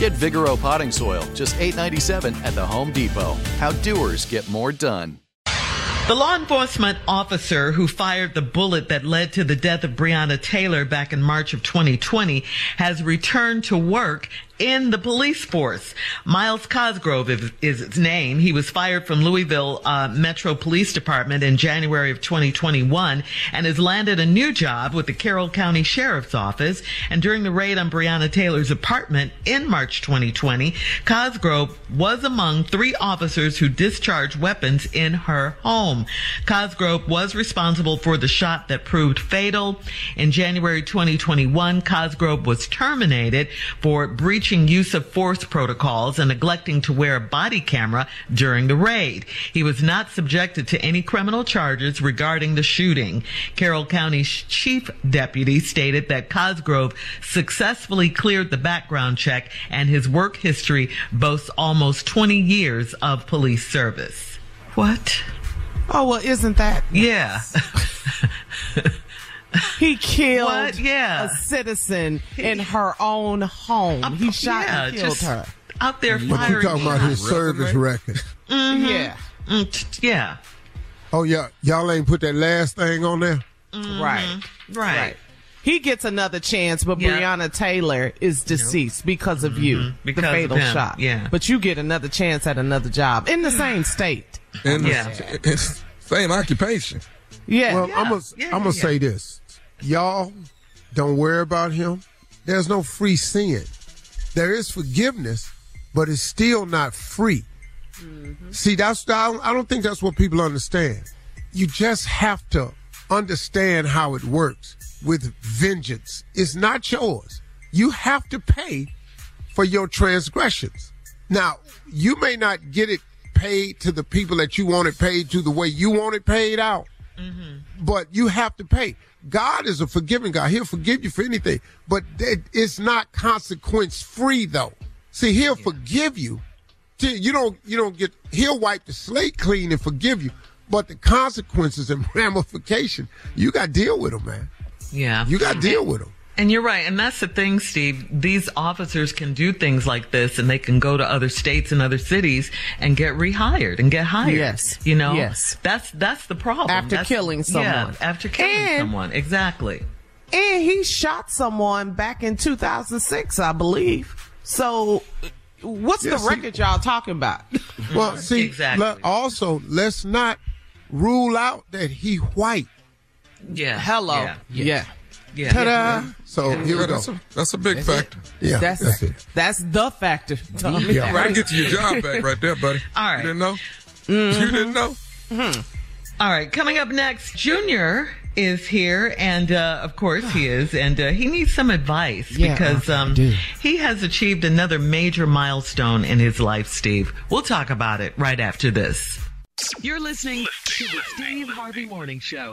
Get Vigoro potting soil, just $8.97 at the Home Depot. How doers get more done. The law enforcement officer who fired the bullet that led to the death of Breonna Taylor back in March of 2020 has returned to work in the police force. Myles Cosgrove is, is his name. He was fired from Louisville uh, Metro Police Department in January of 2021 and has landed a new job with the Carroll County Sheriff's Office. And during the raid on Breonna Taylor's apartment in March 2020, Cosgrove was among three officers who discharged weapons in her home. Cosgrove was responsible for the shot that proved fatal. In January 2021, Cosgrove was terminated for breaching use of force protocols and neglecting to wear a body camera during the raid. He was not subjected to any criminal charges regarding the shooting. Carroll County's chief deputy stated that Cosgrove successfully cleared the background check and his work history boasts almost 20 years of police service. What? Oh, well, isn't that? Yeah. He killed What? Yeah. a citizen in her own home. He shot yeah, and killed her. Out there But you firing. talking about his service record. Mm-hmm. Yeah. Mm, t- yeah. Oh yeah, y'all ain't put that last thing on there. Mm-hmm. Right. Right. He gets another chance, but Yeah. Breonna Taylor is deceased because of you, mm-hmm. Because the fatal him, shot. yeah. But you get another chance at another job in the same state. And Yeah. it's same occupation. Yeah. Well, I'm gonna yeah, I'm gonna yeah. say this, y'all don't worry about him. There's no free sin. There is forgiveness, but it's still not free. Mm-hmm. See, that's I don't, I don't think that's what people understand. You just have to understand how it works with vengeance. It's not yours. You have to pay for your transgressions. Now, you may not get it paid to the people that you want it paid to the way you want it paid out, Mm-hmm. but you have to pay. God is a forgiving God. He'll forgive you for anything, but it's not consequence free though. See, he'll forgive you. You don't, you don't get, he'll wipe the slate clean and forgive you, but the consequences and ramification, you got to deal with them, man. Yeah. You got to deal with them. And you're right. And that's the thing, Steve. These officers can do things like this and they can go to other states and other cities and get rehired and get hired. Yes. You know? Yes. That's, that's the problem. After That's- killing someone. Yeah. After killing And- someone. Exactly. And he shot someone back in 2006, I believe. So, what's Yeah, the see- record y'all talking about? Well, see, Exactly. le- also let's not rule out that he white. Yeah. Hello. Yeah. Yeah. Yeah. Ta-da! So here we go. that's, a, that's a big factor. Yeah, That's that's it. that's the factor. Tommy. Yeah. Gotta Right. get you your job back right there, buddy. All right. You didn't know? Mm-hmm. You didn't know? All right, coming up next, Junior is here, and uh, of course he is, and uh, he needs some advice Yeah, because um, he has achieved another major milestone in his life. Steve, we'll talk about it right after this. You're listening to the Steve Harvey Morning Show.